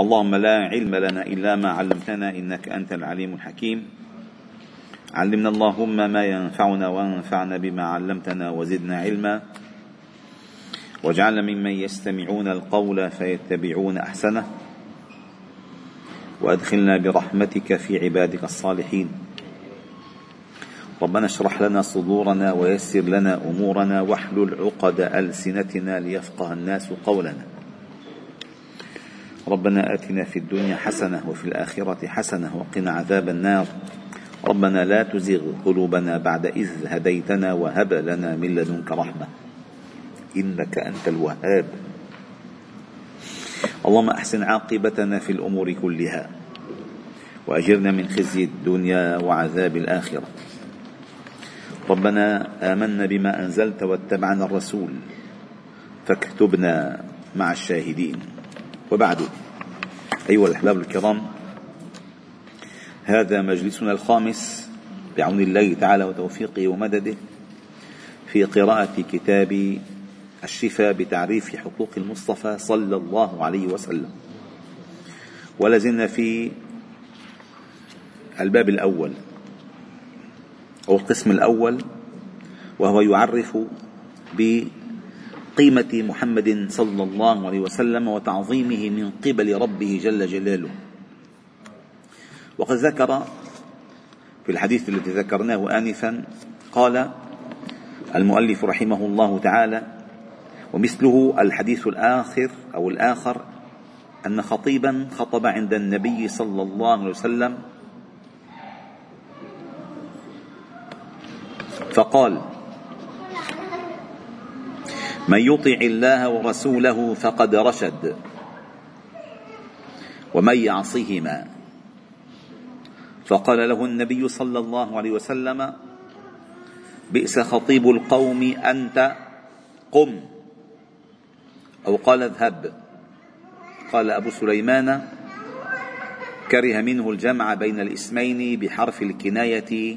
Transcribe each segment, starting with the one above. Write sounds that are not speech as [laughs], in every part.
اللهم لا علم لنا إلا ما علمتنا إنك أنت العليم الحكيم. علمنا اللهم ما ينفعنا وانفعنا بما علمتنا وزدنا علما. واجعلنا ممن يستمعون القول فيتبعون أحسنه. وأدخلنا برحمتك في عبادك الصالحين. ربنا اشرح لنا صدورنا ويسر لنا أمورنا واحلل عقد ألسنتنا ليفقه الناس قولنا. ربنا آتنا في الدنيا حسنة وفي الآخرة حسنة وقنا عذاب النار. ربنا لا تزغ قلوبنا بعد إذ هديتنا وهب لنا من لدنك رحمة. إنك أنت الوهاب. اللهم أحسن عاقبتنا في الأمور كلها وأجرنا من خزي الدنيا وعذاب الآخرة. ربنا آمنا بما أنزلت واتبعنا الرسول فاكتبنا مع الشاهدين. وبعد. أيها الأحباب الكرام هذا مجلسنا الخامس بعون الله تعالى وتوفيقه ومدده في قراءة كتاب الشفاء بتعريف حقوق المصطفى صلى الله عليه وسلم. ولازلنا في الباب الأول أو القسم الأول وهو يعرف ب قيمة محمد صلى الله عليه وسلم وتعظيمه من قبل ربه جل جلاله. وقد ذكر في الحديث الذي ذكرناه آنفا قال المؤلف رحمه الله تعالى ومثله الحديث الآخر أو الآخر أن خطيبا خطب عند النبي صلى الله عليه وسلم فقال من يطع الله ورسوله فقد رشد ومن يعصهما. فقال له النبي صلى الله عليه وسلم بئس خطيب القوم أنت قم. أو قال اذهب. قال أبو سليمان كره منه الجمع بين الاسمين بحرف الكناية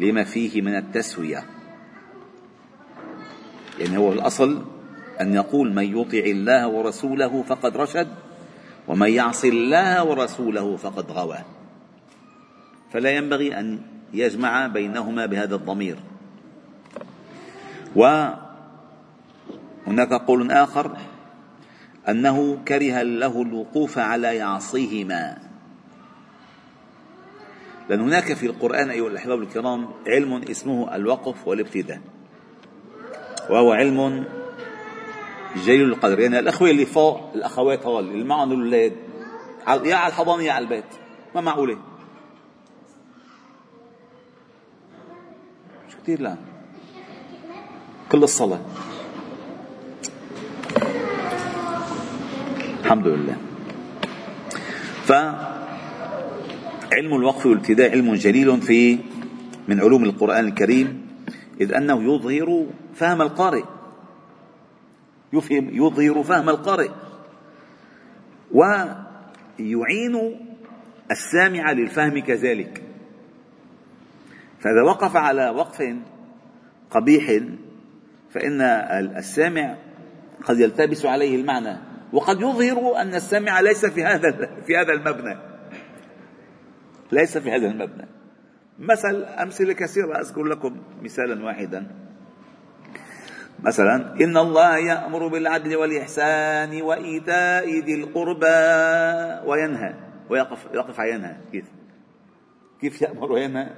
لما فيه من التسوية. يعني هو الأصل أن يقول من يطع الله ورسوله فقد رشد ومن يعص الله ورسوله فقد غوى فلا ينبغي أن يجمع بينهما بهذا الضمير. وهناك قول آخر أنه كره له الوقوف على يعصيهما. لأن هناك في القرآن أيها الأحباب الكرام علم اسمه الوقف والابتداء. وهو علم جليل القدر. يعني الأخوة اللي فوق الأخوات هول اللي معهم الأولاد يا على الحضانة يا على البيت. ما معقولة؟ مش كثير لا كل الصلاة. الحمد لله. فعلم الوقف والابتداء علم جليل في من علوم القرآن الكريم. إذ أنه يظهر فهم القارئ. يفهم يظهر فهم القارئ. ويعين السامع للفهم كذلك. فإذا وقف على وقف قبيح فإن السامع قد يلتبس عليه المعنى. وقد يظهر أن السامع ليس في هذا في هذا المبنى. ليس في هذا المبنى. مثل أمثلة كثيرة أذكر لكم مثالا واحدا مثلا إن الله يأمر بالعدل والإحسان وإيتاء ذي القربى وينهى ويقف يقف على ينهى كيف؟ كيف يأمر وينهى؟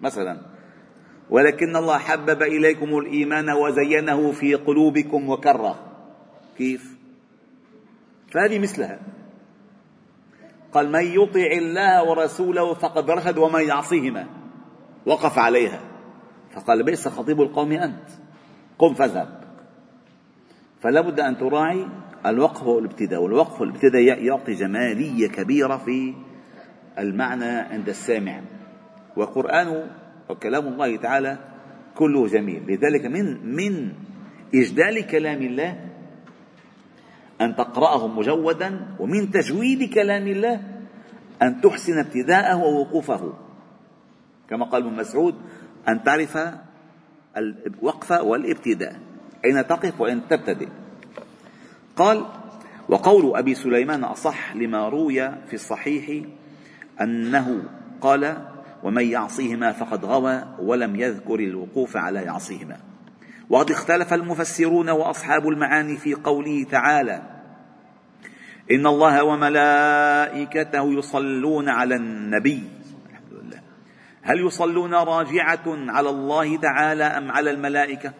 مثلا ولكن الله حبب إليكم الإيمان وزينه في قلوبكم وكره كيف؟ فهذه مثلها قال من يطع الله ورسوله فقد رشد ومن يعصيهما. وقف عليها. فقال بئس خطيب القوم أنت. قم فاذهب. فلا بد أن تراعي الوقف والابتداء والوقف والابتداء يعطي جمالية كبيرة في المعنى عند السامع. وقرآن وكلام الله تعالى كله جميل. لذلك من من إجلال كلام الله أن تقرأه مجودا ومن تجويد كلام الله أن تحسن ابتداءه ووقوفه. كما قال ابن مسعود أن تعرف الوقف والابتداء. أين تقف وأين تبتدئ؟ قال وقول أبي سليمان أصح لما روي في الصحيح أنه قال ومن يعصيهما فقد غوى ولم يذكر الوقوف على يعصيهما. وقد اختلف المفسرون وأصحاب المعاني في قوله تعالى إن الله وملائكته يصلون على النبي. الحمد لله. هل يصلون راجعة على الله تعالى أم على الملائكة؟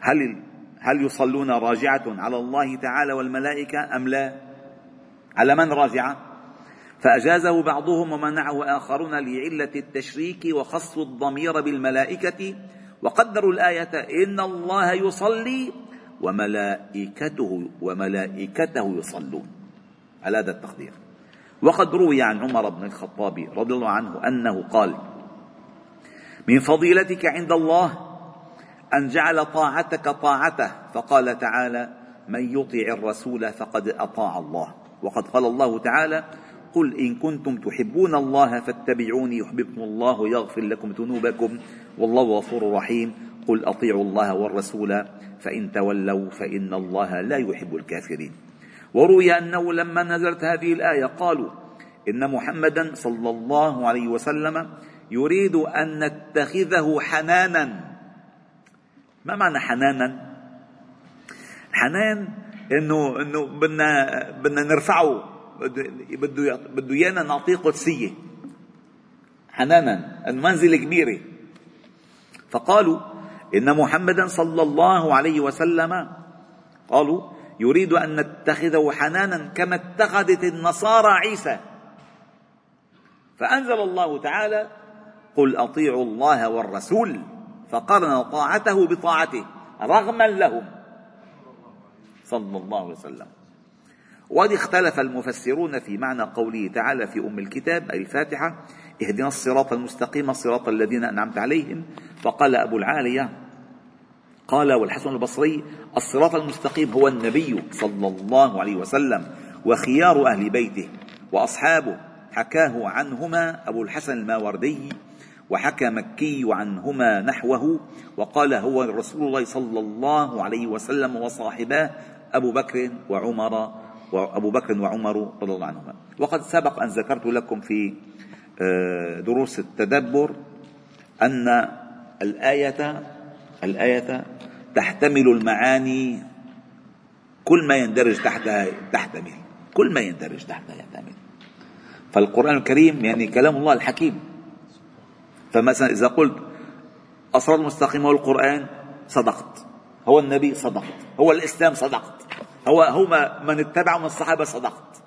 هل هل يصلون راجعة على الله تعالى والملائكة أم لا؟ على من راجعة؟ فأجازه بعضهم ومنعه آخرون لعلة التشريك وخص الضمير بالملائكة وقدروا الآية إن الله يصلي وملائكته وملائكته يصلون. على هذا التقدير. وقد روي عن عمر بن الخطاب رضي الله عنه أنه قال من فضيلتك عند الله أن جعل طاعتك طاعته. فقال تعالى من يطع الرسول فقد أطاع الله. وقد قال الله تعالى قل إن كنتم تحبون الله فاتبعوني يحببكم الله يغفر لكم ذنوبكم والله غفور رحيم. قل أطيعوا الله والرسول فإن تولوا فإن الله لا يحب الكافرين. وروي أنه لما نزلت هذه الآية قالوا إن محمدا صلى الله عليه وسلم يريد أن نتخذه حنانا ما معنى حنانا حنان إنه إنه بدنا بدنا نرفعه بده بده إيانا نعطيه قدسية. حنانا المنزلة كبيرة. فقالوا إن محمدا صلى الله عليه وسلم قالوا يريد أن نتخذه حنانا كما اتخذت النصارى عيسى. فأنزل الله تعالى قل أطيعوا الله والرسول فقرن طاعته بطاعته رغما لهم. صلى الله عليه وسلم. وقد اختلف المفسرون في معنى قوله تعالى في أم الكتاب أي الفاتحة اهدنا الصراط المستقيم صراط الذين أنعمت عليهم فقال أبو العالية قال والحسن البصري الصراط المستقيم هو النبي صلى الله عليه وسلم وخيار أهل بيته وأصحابه حكاه عنهما أبو الحسن الماوردي وحكى مكي عنهما نحوه وقال هو رسول الله صلى الله عليه وسلم وصاحباه أبو بكر وعمر وأبو بكر وعمر رضي الله عنهما. وقد سبق أن ذكرت لكم في آه، دروس التدبر أن الآية الآية تحتمل المعاني كل ما يندرج تحتها تحتمل كل ما يندرج تحتها يحتمل. فالقرآن الكريم يعني كلام الله الحكيم. فمثلا إذا قلت أصراط المستقيم هو القرآن صدقت. هو النبي صدقت. هو الإسلام صدقت. هو هو من اتبع من الصحابة صدقت.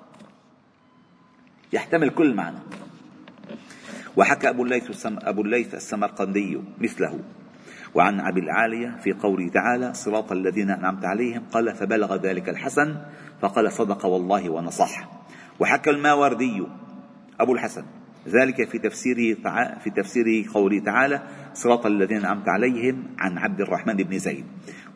يحتمل كل معنى. وحكى أبو الليث أبو الليث السمرقندي مثله. وعن أبي العالية في قوله تعالى صراط الذين أنعمت عليهم. قال فبلغ ذلك الحسن فقال صدق والله ونصح. وحكى الماوردي أبو الحسن ذلك في تفسيره في تفسيره قوله تعالى صراط الذين أنعمت عليهم عن عبد الرحمن بن زيد.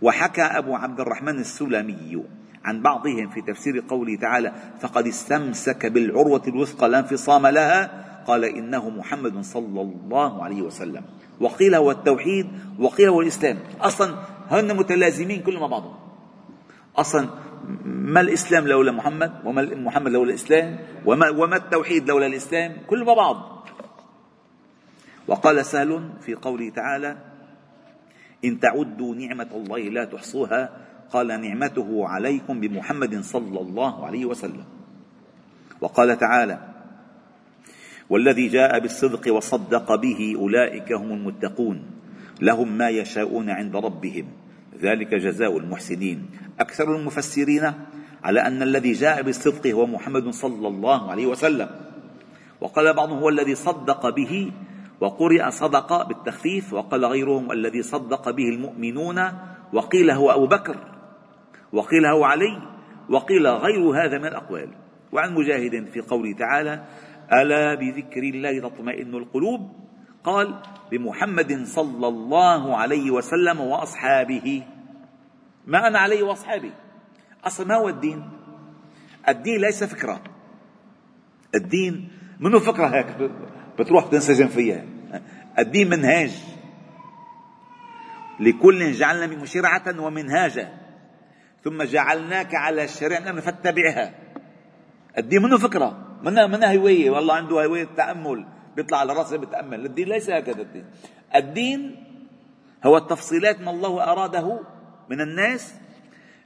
وحكى أبو عبد الرحمن السلمي عن بعضهم في تفسير قوله تعالى فقد استمسك بالعروة الوثقى لا انفصام لها قال إنه محمد صلى الله عليه وسلم. وقيل هو التوحيد وقيل هو الإسلام. أصلا هن متلازمين كل مع بعضهم. أصلا ما الإسلام لولا محمد؟ وما محمد لولا الإسلام؟ وما, وما التوحيد لولا الإسلام؟ كل مع بعض. وقال سهل في قوله تعالى إن تعدوا نعمة الله لا تحصوها قال نعمته عليكم بمحمد صلى الله عليه وسلم. وقال تعالى والذي جاء بالصدق وصدق به أولئك هم المتقون. لهم ما يشاءون عند ربهم. ذلك جزاء المحسنين. أكثر المفسرين على أن الذي جاء بالصدق هو محمد صلى الله عليه وسلم. وقال بعضهم هو الذي صدق به وقرئ صدق بالتخفيف. وقال غيرهم الذي صدق به المؤمنون وقيل هو أبو بكر وقيل هو علي وقيل غير هذا من الأقوال. وعن مجاهد في قوله تعالى ألا بذكر الله تطمئن القلوب؟ قال بمحمد صلى الله عليه وسلم وأصحابه. ما أنا عليه وأصحابي؟ أصلا ما هو الدين؟ الدين ليس فكرة. الدين منه فكرة هيك؟ بتروح تنسجم فيها. الدين منهاج. لكل جعلنا من شرعة ومنهاجا. ثم جعلناك على الشريعة فاتبعها الدين منه فكرة؟ منها منها هواية والله عنده هواية تأمل بيطلع على راسه بيتأمل الدين ليس هكذا الدين. الدين هو التفصيلات ما الله أراده من الناس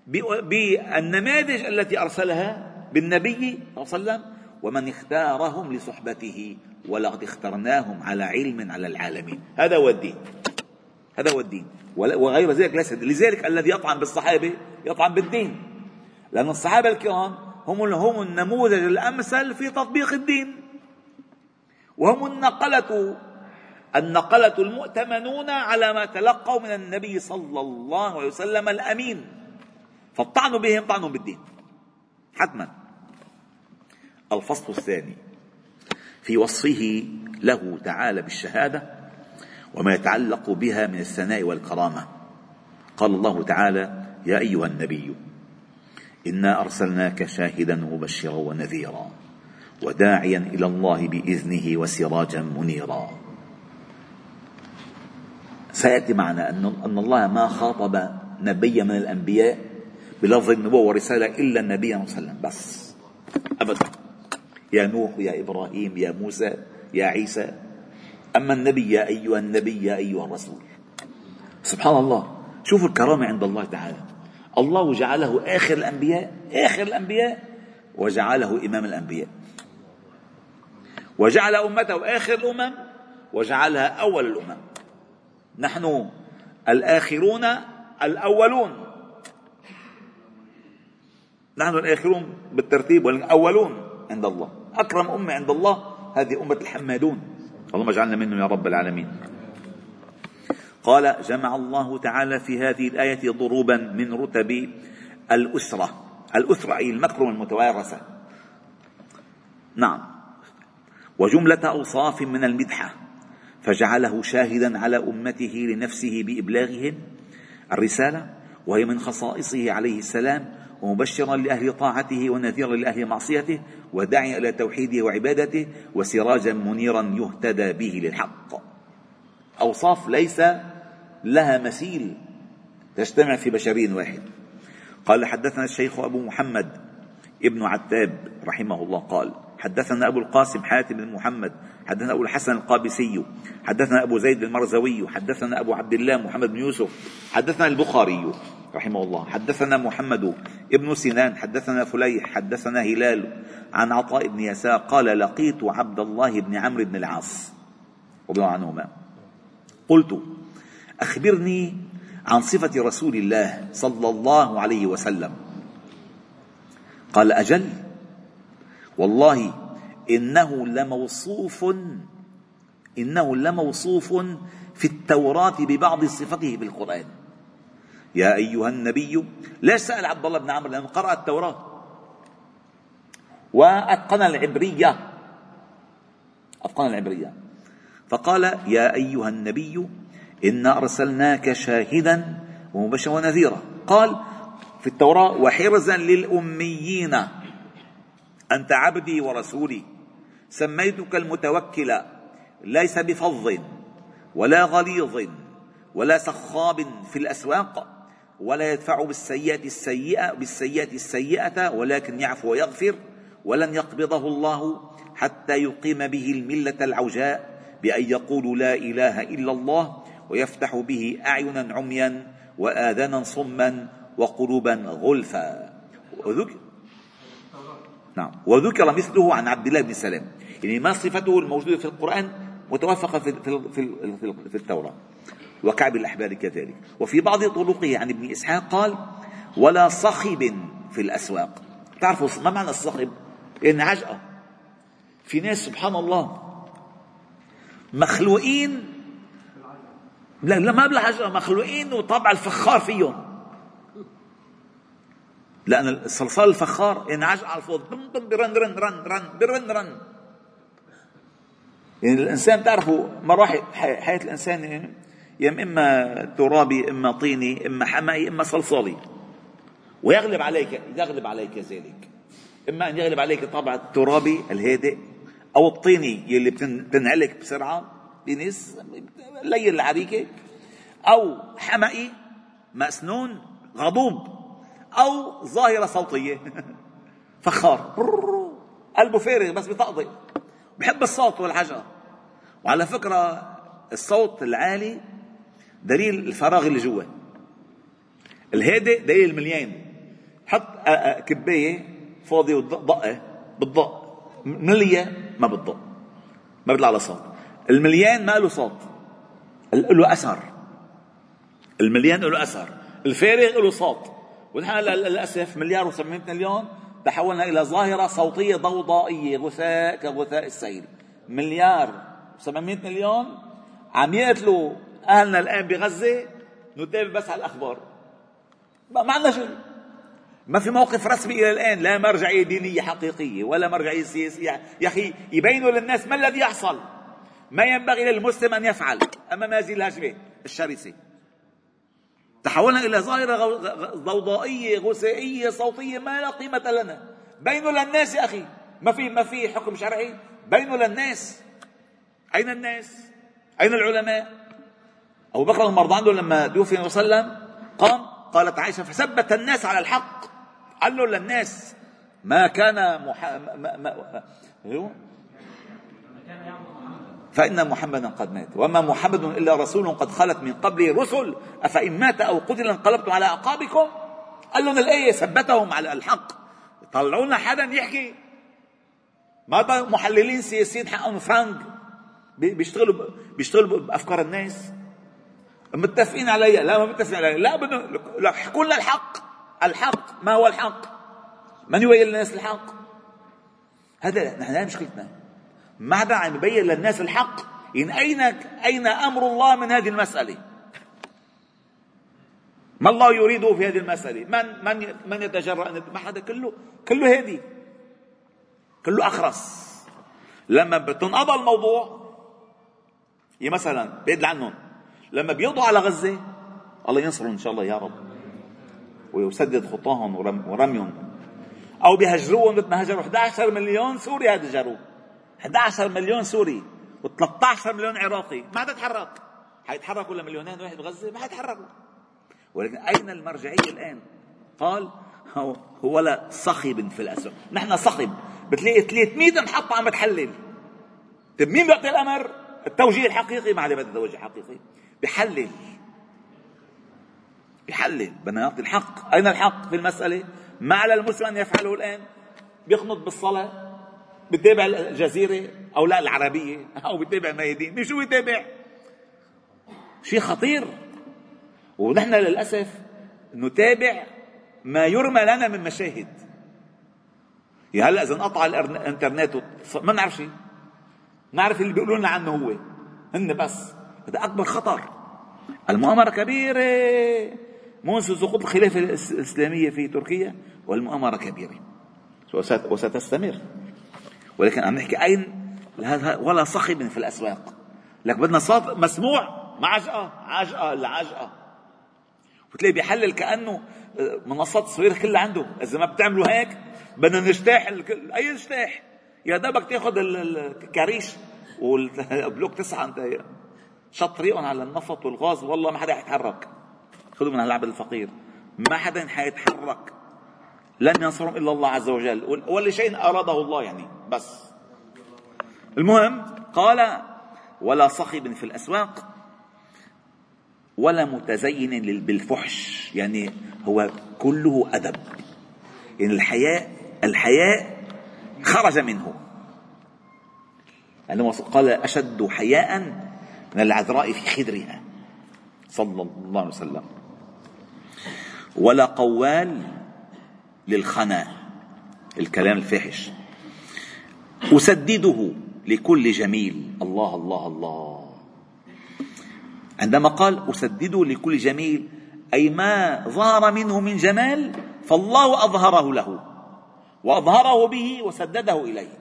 بالنماذج التي أرسلها بالنبي صلى الله عليه وسلم ومن اختارهم لصحبته ولقد اخترناهم على علم على العالمين. هذا هو الدين. هذا هو الدين. وغير ذلك ليس لذلك الذي يطعن بالصحابة يطعن بالدين. لأن الصحابة الكرام هم هم النموذج الأمثل في تطبيق الدين. وهم النقلة النقلة المؤتمنون على ما تلقوا من النبي صلى الله عليه وسلم الأمين. فالطعن بهم طعن بالدين. حتما. الفصل الثاني. في وصفه له تعالى بالشهادة وما يتعلق بها من الثناء والكرامة. قال الله تعالى يا أيها النبي انا ارسلناك شاهدا ومبشرا ونذيرا وداعيا إلى الله باذنه وسراجا منيرا. سيأتي معنا ان الله ما خاطب نبيا من الأنبياء بلفظ النبوة والرساله إلا النبي صلى الله عليه وسلم. بس. ابدا. يا نوح يا إبراهيم يا موسى يا عيسى. أما النبي يا أيها النبي يا أيها الرسول. سبحان الله. شوفوا الكرامة عند الله تعالى. الله جعله آخر الأنبياء آخر الأنبياء وجعله إمام الأنبياء. وجعل أمته آخر الأمم وجعلها أول الأمم. نحن الآخرون الأولون. نحن الآخرون بالترتيب والأولون عند الله. أكرم أمة عند الله هذه أمة الحمادون. اللهم اجعلنا منهم يا رب العالمين. قال جمع الله تعالى في هذه الآية ضروبا من رتب الأسرة. الأسرة أي المكرم المتوارثة نعم. وجملة أوصاف من المدحة. فجعله شاهدا على أمته لنفسه بإبلاغهم. الرسالة وهي من خصائصه عليه السلام ومبشرا لأهل طاعته ونذيرا لأهل معصيته وداعيا إلى توحيده وعبادته وسراجا منيرا يهتدى به للحق. أوصاف ليس لها مثيل تجتمع في بشري واحد. قال حدثنا الشيخ أبو محمد ابن عتاب رحمه الله. قال حدثنا أبو القاسم حاتم بن محمد حدثنا أبو الحسن القابسي حدثنا أبو زيد المرزوي حدثنا أبو عبد الله محمد بن يوسف حدثنا البخاري رحمه الله حدثنا محمد ابن سنان حدثنا فليح حدثنا هلال عن عطاء بن يسار قال لقيت عبد الله بن عمرو بن العاص رضي الله عنهما. قلت أخبرني عن صفة رسول الله صلى الله عليه وسلم. قال أجل والله إنه لموصوف إنه لموصوف في التوراة ببعض صفته بالقرآن. يا أيها النبي لا سأل عبد الله بن عمرو لأنه قرأ التوراة. وأتقن العبرية. أتقن العبرية. فقال يا أيها النبي إنا أرسلناك شاهدا ومبشرا ونذيرا. قال في التوراة وحرزا للأميين أنت عبدي ورسولي سميتك المتوكل ليس بفظ ولا غليظ ولا سخاب في الأسواق ولا يدفع بالسيئة السيئة بالسيئة السيئة ولكن يعفو ويغفر ولن يقبضه الله حتى يقيم به الملة العوجاء. بأن يقول لا إله إلا الله ويفتح به أعينا عميا وآذانا صما وقلوبا غلفا. وذكر نعم. وذكر مثله عن عبد الله بن سلام. يعني ما صفته الموجودة في القرآن متوافقة في, في, في, في التوراة. وكعب الأحبار كذلك. وفي بعض طرقه عن ابن إسحاق قال ولا صخب في الأسواق. تعرفوا ما معنى الصخب؟ يعني عجقة في ناس سبحان الله مخلوقين. لا لا ما بالعجقة مخلوقين وطبع الفخار فيهم. لأن الصلصال الفخار يعني عجقة على الفوض برن رن رن رن برن رن يعني الإنسان تعرفوا مراحل حياة الإنسان يعني يم إما ترابي إما طيني إما حمائي إما صلصالي. ويغلب عليك يغلب عليك ذلك. إما أن يغلب عليك طابع الترابي الهادئ. أو الطيني يلي بتنعلك بسرعة بنس ليل العريكة. أو حمائي مسنون غضوب. أو ظاهرة صوتية. [laughs] فخار. [laughs] قلبه فارغ بس بيطقطق بحب الصوت والعجقة وعلى فكرة الصوت العالي دليل الفراغ اللي جوا. الهادئ دليل المليان حط كباية فاضية ودقة بتضق ملية ما بتضق ما بيطلع على صوت المليان ما له صوت له أثر. المليان له أثر. الفارغ له صوت. ونحن للأسف مليار و700 مليون تحولنا إلى ظاهرة صوتية ضوضائية غثاء كغثاء السيل. مليار و700 مليون عم يقتلوا أهلنا الآن بغزة. نتابع بس على الأخبار. ما عندنا شيء. ما في موقف رسمي إلى الآن لا مرجعية دينية حقيقية ولا مرجعية سياسية يا أخي يبينوا للناس ما الذي يحصل. ما ينبغي للمسلم أن يفعل أمام هذه الهجمة الشرسة. تحولنا إلى ظاهرة ضوضائية غثائية صوتية ما لا قيمة لنا. بينوا للناس يا أخي ما في ما في حكم شرعي. بينوا للناس. أين الناس؟ أين العلماء؟ أبو بكر المرضى عنده لما عليه وسلم قام قالت عائشة فثبت الناس على الحق. قال له للناس ما كان مح... ما... ما... ما... فإن محمدا قد مات وما محمد إلا رسول قد خلت من قبله رسل أفإن مات أو قتل انقلبتم على أعقابكم؟ قال لهم الآية ثبتهم على الحق. طلعوا لنا حدا يحكي؟ ما محللين سياسيين حقهم فرانك؟ بيشتغلوا بيشتغلوا بأفكار الناس؟ متفقين عليها لا ما متفقين عليها لا بدنا احكوا لنا الحق. الحق. ما هو الحق؟ من يبين للناس الحق؟ هذا نحن هذه مشكلتنا ما عم يبين للناس الحق إن أين أين أمر الله من هذه المسألة؟ ما الله يريده في هذه المسألة؟ من من من يتجرأ؟ ما حدا كله كله هادي. كله أخرس. لما بتنقضى الموضوع يا مثلا بعيد عنهم لما بيقضوا على غزة الله ينصرهم إن شاء الله يا رب. ويسدد خطاهم ورميهم. أو بيهجروهم مثل ما هجروا. 11 مليون سوري هجروا 11 مليون سوري و13 مليون عراقي. ما تتحرك. حيتحركوا لمليونين واحد بغزة؟ ما حيتحركوا. ولكن أين المرجعية الآن؟ قال هو لا صخب في الأسواق. نحن صخب. بتلاقي 300 محطة عم بتحلل. طيب مين بيعطي الأمر. التوجيه الحقيقي ما عليه بدنا توجيه حقيقي بحلل. بحلل بدنا نعطي الحق. أين الحق في المسألة؟ ما على المسلم أن يفعله الآن؟ بيخنط بالصلاة؟ بتابع الجزيرة؟ أو لا العربية؟ [laughs] أو بتابع الميادين بشو بيتابع شيء خطير. ونحن للأسف نتابع ما يرمى لنا من مشاهد. يا هلأ إذا انقطع الإنترنت ما بنعرف شيء. نعرف اللي بيقولوا لنا عنه هو. هن بس. هذا أكبر خطر. المؤامرة كبيرة. منذ سقوط الخلافة الإسلامية في تركيا والمؤامرة كبيرة. وستستمر. ولكن عم نحكي أين؟ ولا صخب في الأسواق. لك بدنا صوت مسموع ما عجقه عجقه العجقه وتلاقي بيحلل كأنه منصات التصوير كلها عنده. إذا ما بتعملوا هيك بدنا نجتاح الكل أي نجتاح يا دوبك تاخذ الكريش والبلوك تسعة أنت شط على النفط والغاز والله ما حدا حيتحرك. خذوا من هالعبد الفقير. ما حدا حيتحرك. لن ينصرهم إلا الله عز وجل. ولا شيء أراده الله يعني. بس. المهم قال ولا صخب في الأسواق ولا متزين بالفحش. يعني هو كله أدب. يعني الحياء الحياء خرج منه. لأنه قال أشد حياء من العذراء في خدرها. صلى الله عليه وسلم. ولا قوال للخنا الكلام الفاحش. أسدده لكل جميل. الله الله الله. عندما قال أسدده لكل جميل أي ما ظهر منه من جمال فالله أظهره له. وأظهره به وسدده إليه.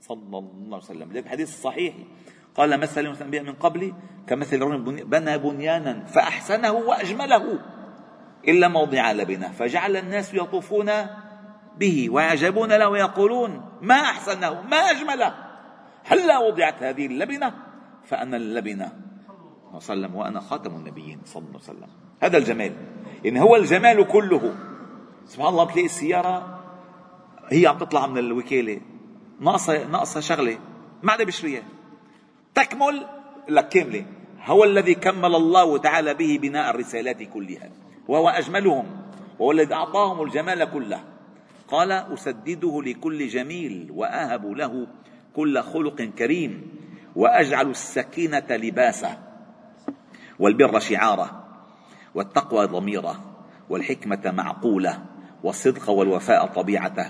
صلى الله عليه وسلم. لذلك الحديث الصحيح. قال مثل الأنبياء من قبلي كمثل رجل بنى بنيانا فأحسنه وأجمله. إلا موضع لبنة. فجعل الناس يطوفون به ويعجبون له ويقولون ما أحسنه ما أجمله. هلا وضعت هذه اللبنة؟ فأنا اللبنة. وسلم وأنا خاتم النبيين صلى الله عليه وسلم. هذا الجمال. إن هو الجمال كله. سبحان الله بتلاقي السيارة هي عم تطلع من الوكالة. ناقصة ناقصة شغلة. ما عاد بشريها تكمل لك كاملة. هو الذي كمل الله تعالى به بناء الرسالات كلها. وهو أجملهم. وهو الذي أعطاهم الجمال كله. قال أسدده لكل جميل وأهب له كل خلق كريم وأجعل السكينة لباسه والبر شعاره والتقوى ضميره والحكمة معقولة والصدق والوفاء طبيعته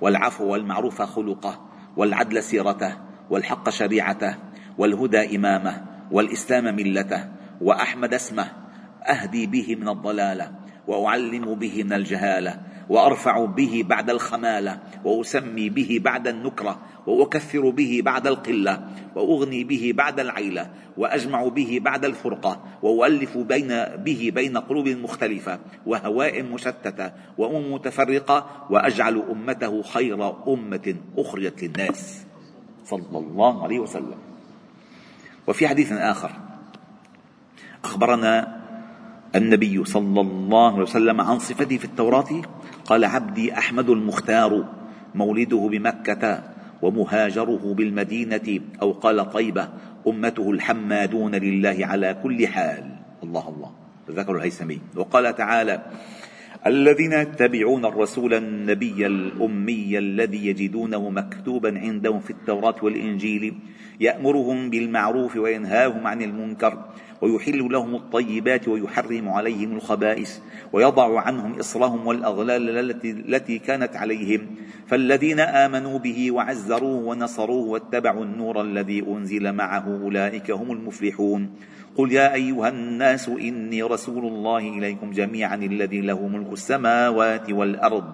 والعفو والمعروف خلقه والعدل سيرته والحق شريعته والهدى إمامه والإسلام ملته وأحمد اسمه أهدي به من الضلالة وأعلم به من الجهالة وأرفع به بعد الخمالة وأسمي به بعد النكرة وأكثر به بعد القلة وأغني به بعد العيلة وأجمع به بعد الفرقة وأؤلف بين به بين قلوب مختلفة وهواء مشتتة وامم متفرقة وأجعل أمته خير أمة أخرجت للناس. صلى الله عليه وسلم. وفي حديث آخر أخبرنا النبي صلى الله عليه وسلم عن صفته في التوراة قال عبدي أحمد المختار مولده بمكة ومهاجره بالمدينة أو قال طيبة أمته الحمادون لله على كل حال. الله الله. ذكر الهيثمي وقال تعالى الذين يتبعون الرسول النبي الأمي الذي يجدونه مكتوبا عندهم في التوراة والإنجيل يأمرهم بالمعروف وينهاهم عن المنكر ويحل لهم الطيبات ويحرم عليهم الخبائث ويضع عنهم إصرهم والأغلال التي, التي كانت عليهم. فالذين آمنوا به وعزروه ونصروه واتبعوا النور الذي أنزل معه أولئك هم المفلحون. قل يا أيها الناس إني رسول الله إليكم جميعا الذي له ملك السماوات والأرض.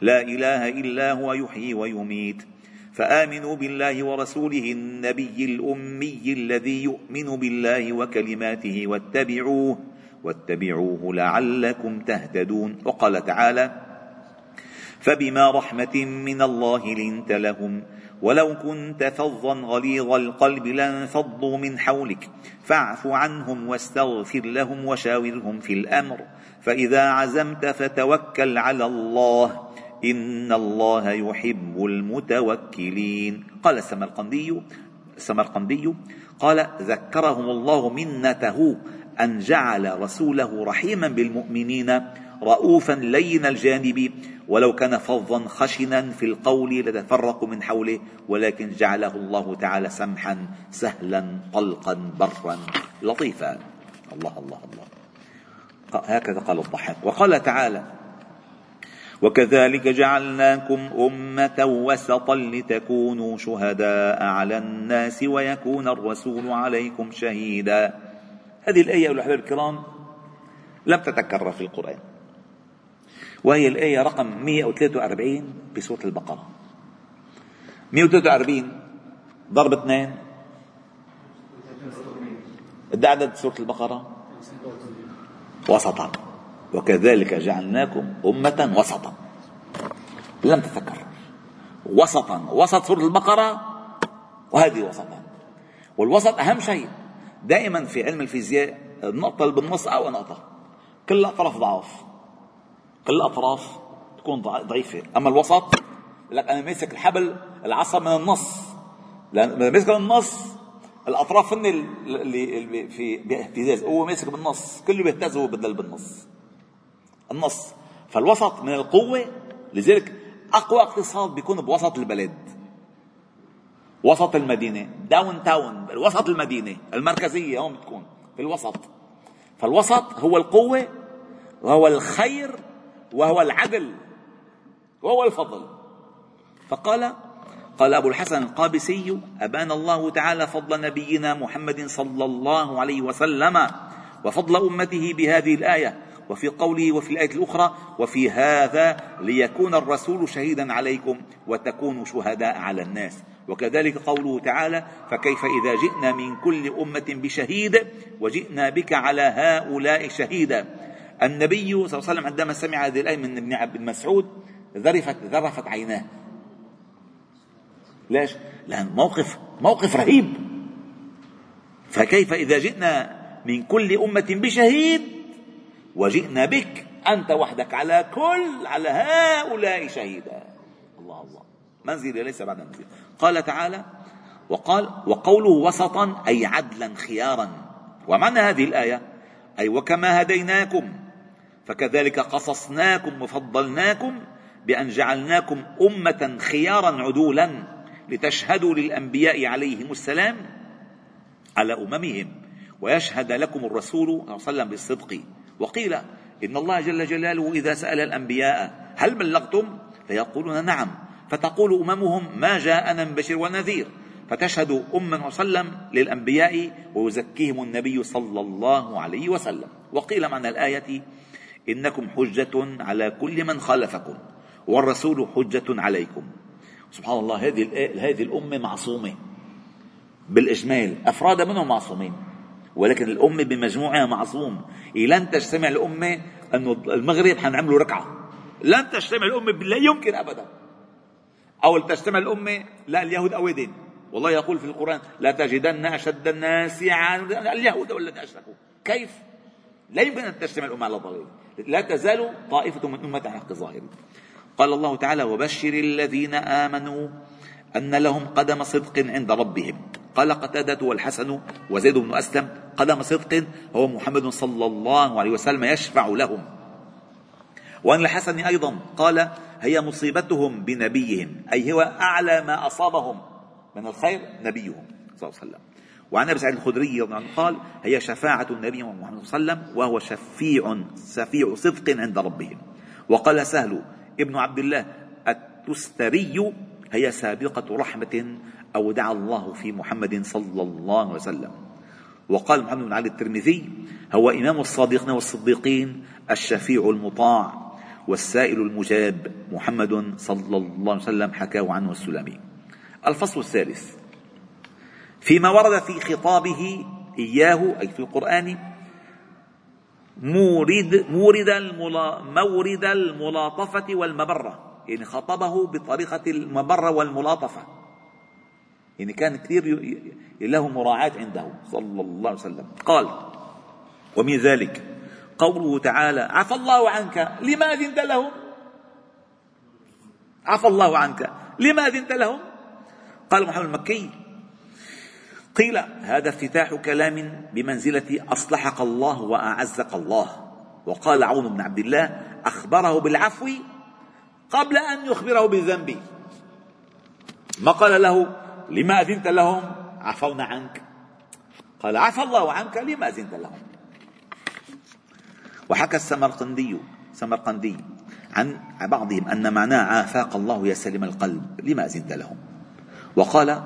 لا إله إلا هو يحيي ويميت. فآمنوا بالله ورسوله النبي الأمي الذي يؤمن بالله وكلماته واتبعوه واتبعوه لعلكم تهتدون. وقال تعالى فبما رحمة من الله لنت لهم ولو كنت فظا غليظ القلب لانفضوا من حولك فاعف عنهم واستغفر لهم وشاورهم في الأمر فإذا عزمت فتوكل على الله. إن الله يحب المتوكلين. قال السمرقندي السمرقندي قال ذكرهم الله منته أن جعل رسوله رحيما بالمؤمنين رؤوفا لين الجانب ولو كان فظا خشنا في القول لتفرقوا من حوله ولكن جعله الله تعالى سمحا سهلا طلقا برا لطيفا. الله الله الله. هكذا قال الضحاك. وقال تعالى وكذلك جعلناكم أمة وسطا لتكونوا شهداء على الناس ويكون الرسول عليكم شهيدا. هذه الآية أيها الكرام لم تتكرر في القرآن وهي الآية رقم 143 بسورة البقرة. 143 ضرب اثنين. قد عدد سورة البقرة. وسطا. وكذلك جعلناكم أمة وسطا. لم تتكرر. وسطا. وسط سورة البقرة وهذه وسطا. والوسط أهم شيء. دائما في علم الفيزياء النقطة اللي بالنص أو نقطة كل الأطراف ضعف. كل الأطراف تكون ضعيفة. أما الوسط لك أنا ماسك الحبل العصا من النص. لأن ماسك من النص الأطراف هن اللي في باهتزاز هو ماسك بالنص. كله بيهتز هو بالنص. النص. فالوسط من القوة لذلك أقوى اقتصاد بيكون بوسط البلد. وسط المدينة داون تاون وسط المدينة المركزية هون بتكون في الوسط. فالوسط هو القوة وهو الخير وهو العدل وهو الفضل. فقال قال أبو الحسن القابسي أبان الله تعالى فضل نبينا محمد صلى الله عليه وسلم وفضل أمته بهذه الآية. وفي قوله وفي الآية الأخرى وفي هذا ليكون الرسول شهيدا عليكم وتكونوا شهداء على الناس. وكذلك قوله تعالى فكيف إذا جئنا من كل أمة بشهيد وجئنا بك على هؤلاء شهيدا. النبي صلى الله عليه وسلم عندما سمع هذه الآية من ابن عبد مسعود ذرفت ذرفت عيناه. ليش؟ لأن موقف موقف رهيب. فكيف إذا جئنا من كل أمة بشهيد وجئنا بك أنت وحدك على كل على هؤلاء شهيدا. الله الله. منزلة ليس بعد منزلة قال تعالى وقال وقوله وسطا أي عدلا خيارا. ومعنى هذه الآية أي وكما هديناكم فكذلك قصصناكم وفضلناكم بأن جعلناكم أمة خيارا عدولا لتشهدوا للأنبياء عليهم السلام على أممهم. ويشهد لكم الرسول صلى الله عليه وسلم بالصدق. وقيل إن الله جل جلاله إذا سأل الأنبياء هل بلغتم؟ فيقولون نعم. فتقول أممهم ما جاءنا من بشر ونذير. فتشهد أما وسلم للأنبياء ويزكيهم النبي صلى الله عليه وسلم. وقيل معنى الآية إنكم حجة على كل من خالفكم والرسول حجة عليكم. سبحان الله هذه هذه الأمة معصومة. بالإجمال أفراد منهم معصومين. ولكن الأمة بمجموعها معصوم. إيه لن تجتمع الأمة أنه المغرب حنعملوا ركعة. لن تجتمع الأمة لا يمكن أبدا. أو تجتمع الأمة لا اليهود أودين والله يقول في القرآن لا تجدن أشد الناس عن اليهود والذين أشركوا. كيف؟ لا يمكن أن تجتمع الأمة على ضلال لا تزال طائفة من أمة حق ظاهر قال الله تعالى وبشر الذين آمنوا أن لهم قدم صدق عند ربهم. قال قتادة والحسن وزيد بن أسلم قدم صدق هو محمد صلى الله عليه وسلم يشفع لهم. وعن الحسن أيضا قال هي مصيبتهم بنبيهم أي هو أعلى ما أصابهم من الخير نبيهم صلى الله عليه وسلم. وعن أبي سعيد الخدري رضي الله عنه قال هي شفاعة النبي محمد صلى الله عليه وسلم وهو شفيع شفيع صدق عند ربهم. وقال سهل ابن عبد الله التستري هي سابقة رحمة أودع الله في محمد صلى الله عليه وسلم. وقال محمد بن علي الترمذي هو إمام الصادقين والصديقين الشفيع المطاع والسائل المجاب محمد صلى الله عليه وسلم حكاه عنه السلمي الفصل الثالث. فيما ورد في خطابه إياه أي في القرآن مورد مورد مورد الملاطفة والمبرة. يعني خطبه بطريقة المبرة والملاطفة. يعني كان كثير له مراعاة عنده صلى الله عليه وسلم. قال ومن ذلك قوله تعالى عفى الله عنك لما أذنت لهم؟ عفى الله عنك لما أذنت لهم؟ قال محمد المكي قيل هذا افتتاح كلام بمنزلة أصلحك الله وأعزك الله. وقال عون بن عبد الله أخبره بالعفو قبل أن يخبره بالذنب. ما قال له؟ لما أذنت لهم؟ عفونا عنك. قال عفى الله عنك لما أذنت لهم؟ وحكى السمرقندي سمرقندي عن بعضهم أن معناه عافاك الله يا سلم القلب لما أذنت لهم؟ وقال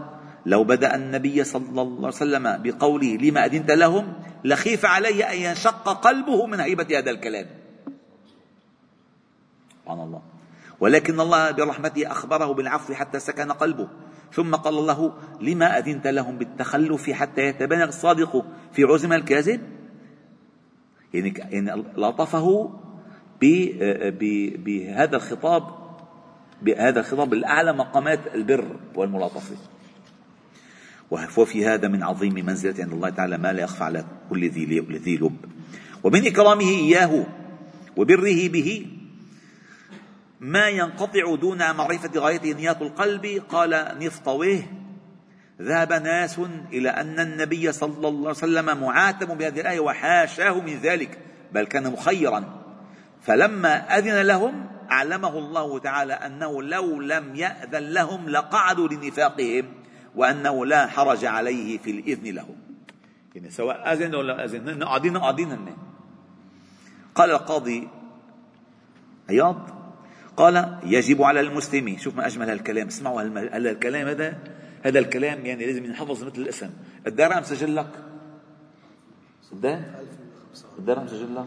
لو بدأ النبي صلى الله عليه وسلم بقوله لما أذنت لهم لخيف عليه أن ينشق قلبه من هيبة هذا الكلام. سبحان الله. ولكن الله برحمته أخبره بالعفو حتى سكن قلبه. ثم قال الله لما أذنت لهم بالتخلف حتى يتبين الصادق في عزم الكاذب؟ يعني يعني لطفه بهذا الخطاب بهذا الخطاب الأعلى مقامات البر والملاطفة. وفي هذا من عظيم منزلة عند الله تعالى ما لا يخفى على كل ذي لب. ومن إكرامه إياه وبره به ما ينقطع دون معرفة غايته نيات القلب؟ قال نفطويه ذهب ناس إلى أن النبي صلى الله عليه وسلم معاتب بهذه الآية وحاشاه من ذلك بل كان مخيرا. فلما أذن لهم أعلمه الله تعالى أنه لو لم يأذن لهم لقعدوا لنفاقهم وأنه لا حرج عليه في الإذن لهم. يعني سواء أذن ولا أذن قاعدين قاعدين قال القاضي عياض قال يجب على المسلم شوف ما أجمل هالكلام اسمعوا هذا الكلام هذا هذا الكلام يعني لازم ينحفظ مثل الاسم. الدرهم مسجل لك. قد الدرهم مسجل لك.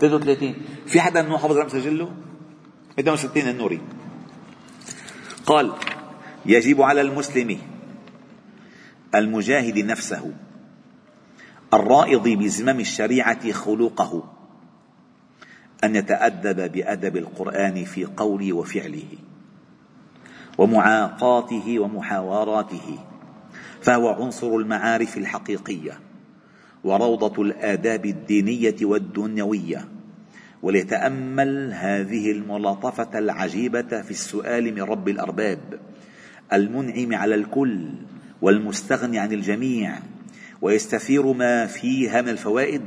33 في حدا منه حافظ مسجل له؟ 62 النوري. قال يجب على المسلم المجاهد نفسه الرائض بزمام الشريعة خلقه. أن يتأدب بأدب القرآن في قوله وفعله ومعاقاته ومحاوراته فهو عنصر المعارف الحقيقية وروضة الآداب الدينية والدنيوية وليتأمل هذه الملاطفة العجيبة في السؤال من رب الأرباب المنعم على الكل والمستغني عن الجميع ويستثير ما فيها من الفوائد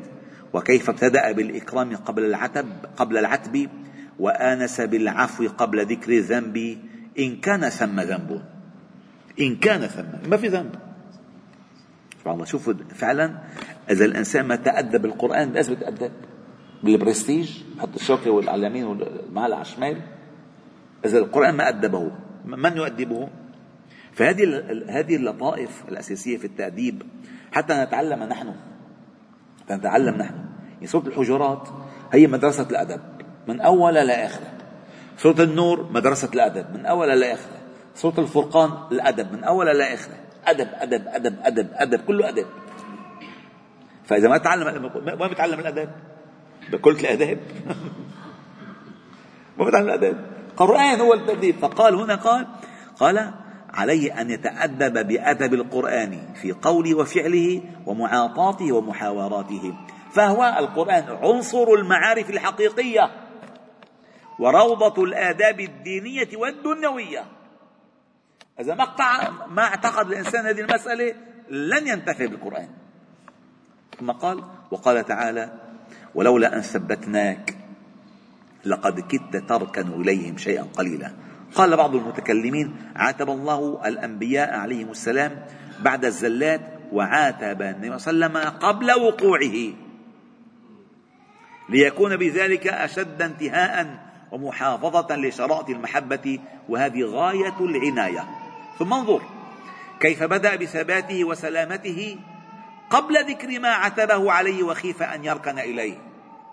وكيف ابتدأ بالإكرام قبل العتب قبل العتب وآنس بالعفو قبل ذكر الذنب إن كان ثم ذنب. إن كان ثم ما في ذنب. سبحان الله. شوفوا فعلا إذا الإنسان ما تأدب بالقرآن لازم يتادب بالبرستيج بحط الشوكة والعلامين والمعلقة على الشمال إذا القرآن ما أدبه من يؤدبه؟ فهذه هذه اللطائف الأساسية في التأديب. حتى نتعلم نحن نتعلم نحن. يعني سورة الحجرات هي مدرسة الأدب. من اولها لاخرها سورة النور مدرسة الأدب. من اولها لاخرها سورة الفرقان الأدب. من اولها لاخرها أدب أدب أدب أدب أدب كله أدب. فإذا ما تعلم ما بيتعلم الأدب؟ بكلة الاداب [laughs] ما بيتعلم الأدب. قرآن هو التأديب فقال هنا قال قال عليه أن يتأدب بأدب القرآن في قوله وفعله ومعاطاته ومحاوراته. فهو القرآن عنصر المعارف الحقيقية وروضة الآداب الدينية والدنيوية. إذا ما ما اعتقد الإنسان هذه المسألة لن ينتفع بالقرآن. ثم قال وقال تعالى ولولا أن ثبتناك لقد كدت تركن إليهم شيئا قليلا قال بعض المتكلمين عاتب الله الأنبياء عليهم السلام بعد الزلات وعاتب النبي صلى الله عليه وسلم قبل وقوعه. ليكون بذلك أشد انتهاء ومحافظة لشرائط المحبة وهذه غاية العناية. ثم انظر كيف بدأ بثباته وسلامته قبل ذكر ما عتبه عليه وخيف أن يركن إليه.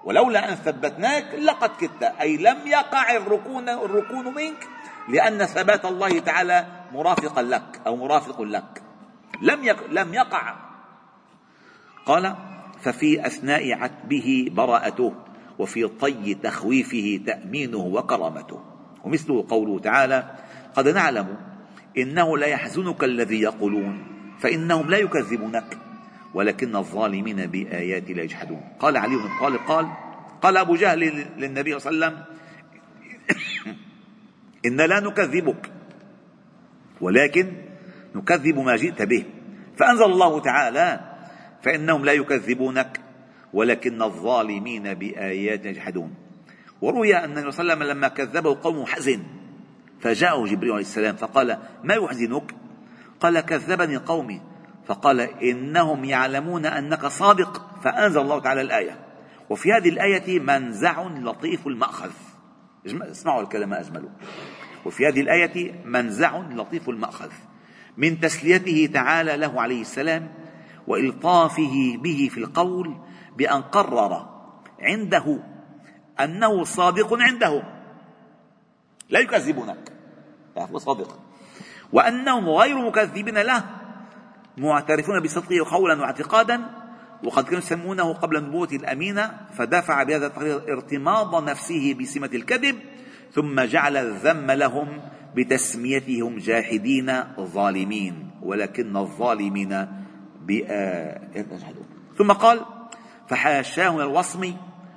ولولا أن ثبتناك لقد كدت أي لم يقع الركون, الركون منك لأن ثبات الله تعالى مرافقا لك أو مرافق لك. لم لم يقع. قال ففي أثناء عتبه براءته وفي طي تخويفه تأمينه وكرامته. ومثله قوله تعالى قد نعلم إنه لا يحزنك الذي يقولون فإنهم لا يكذبونك ولكن الظالمين بآيات لا يجحدون. قال علي بن طالب قال قال أبو جهل للنبي صلى الله عليه وسلم إن لا نكذبك ولكن نكذب ما جئت به. فأنزل الله تعالى فإنهم لا يكذبونك ولكن الظالمين بآيات يجحدون. وروي أن النبي صلى الله عليه وسلم لما كذبه قوم حزن فجاءه جبريل عليه السلام فقال ما يحزنك؟ قال كذبني قومي. فقال إنهم يعلمون أنك صادق. فأنزل الله تعالى الآية. وفي هذه الآية منزع لطيف المأخذ. اسمعوا الكلام أجمله. وفي هذه الآية منزع لطيف المأخذ. من تسليته تعالى له عليه السلام وإلطافه به في القول بأن قرر عنده أنه صادق عنده. لا يكذبونك. هو صادق. وأنهم غير مكذبين له معترفون بصدقه قولا واعتقادا وقد كانوا يسمونه قبل النبوة الأمينة فدافع بهذا التقرير ارتماض نفسه بسمة الكذب ثم جعل الذم لهم بتسميتهم جاحدين ظالمين ولكن الظالمين ثم قال فحاشاه من الوصم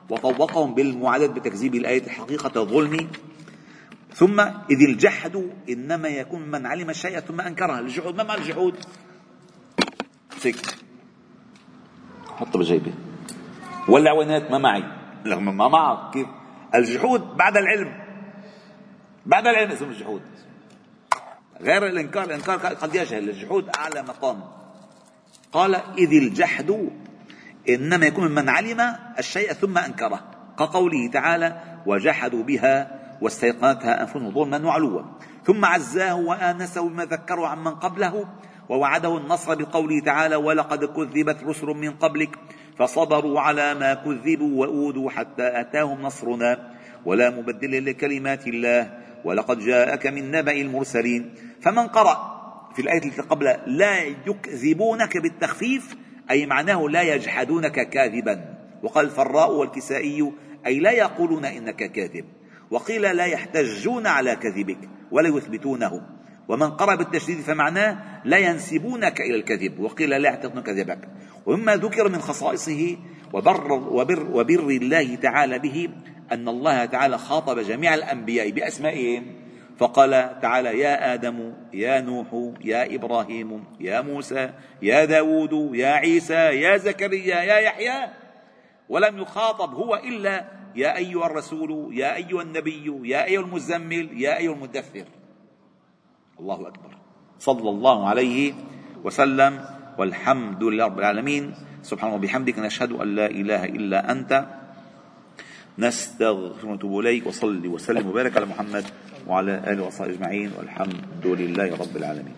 وطوقهم بالمعادلة بتكذيب الآية حقيقة الظلم. ثم إذ الجحد إنما يكون من علم الشيء ثم أنكره الجحود ما معنى الجحود؟ سك حطه بجيبي. والعوانات ما معي. ما معك. كيف؟ الجحود بعد العلم. بعد العلم اسمه الجحود. غير الإنكار الإنكار قد يجهل. الجحود أعلى مقام. قال إذ الجحد إنما يكون ممن علم الشيء ثم أنكره. كقوله تعالى وجحدوا بها واستيقنتها أنفسهم ظلما وعلوا. ثم عزاه وآنسه بما ذكروا عمن قبله. ووعده النصر بقوله تعالى ولقد كذبت رسل من قبلك فصبروا على ما كذبوا واوذوا حتى اتاهم نصرنا ولا مبدل لكلمات الله ولقد جاءك من نبأ المرسلين فمن قرأ في الآية التي قبل لا يكذبونك بالتخفيف أي معناه لا يجحدونك كاذبا وقال الفراء والكسائي أي لا يقولون إنك كاذب وقيل لا يحتجون على كذبك ولا يثبتونه ومن قرأ بالتشديد فمعناه لا ينسبونك إلى الكذب وقيل لا يعتقدون كذبك. ومما ذكر من خصائصه وبر, وبر, وبر الله تعالى به أن الله تعالى خاطب جميع الأنبياء بأسمائهم فقال تعالى يا آدم يا نوح يا إبراهيم يا موسى يا داود يا عيسى يا زكريا يا يحيى. ولم يخاطب هو إلا يا أيها الرسول يا أيها النبي يا أيها المزمل يا أيها المدثر. الله أكبر. صلى الله عليه وسلم والحمد لله رب العالمين. سبحانه وبحمدك نشهد أن لا إله إلا أنت. نستغفر ونتوب إليك وصلي وسلم وبارك على محمد وعلى آله وصحبه أجمعين والحمد لله رب العالمين.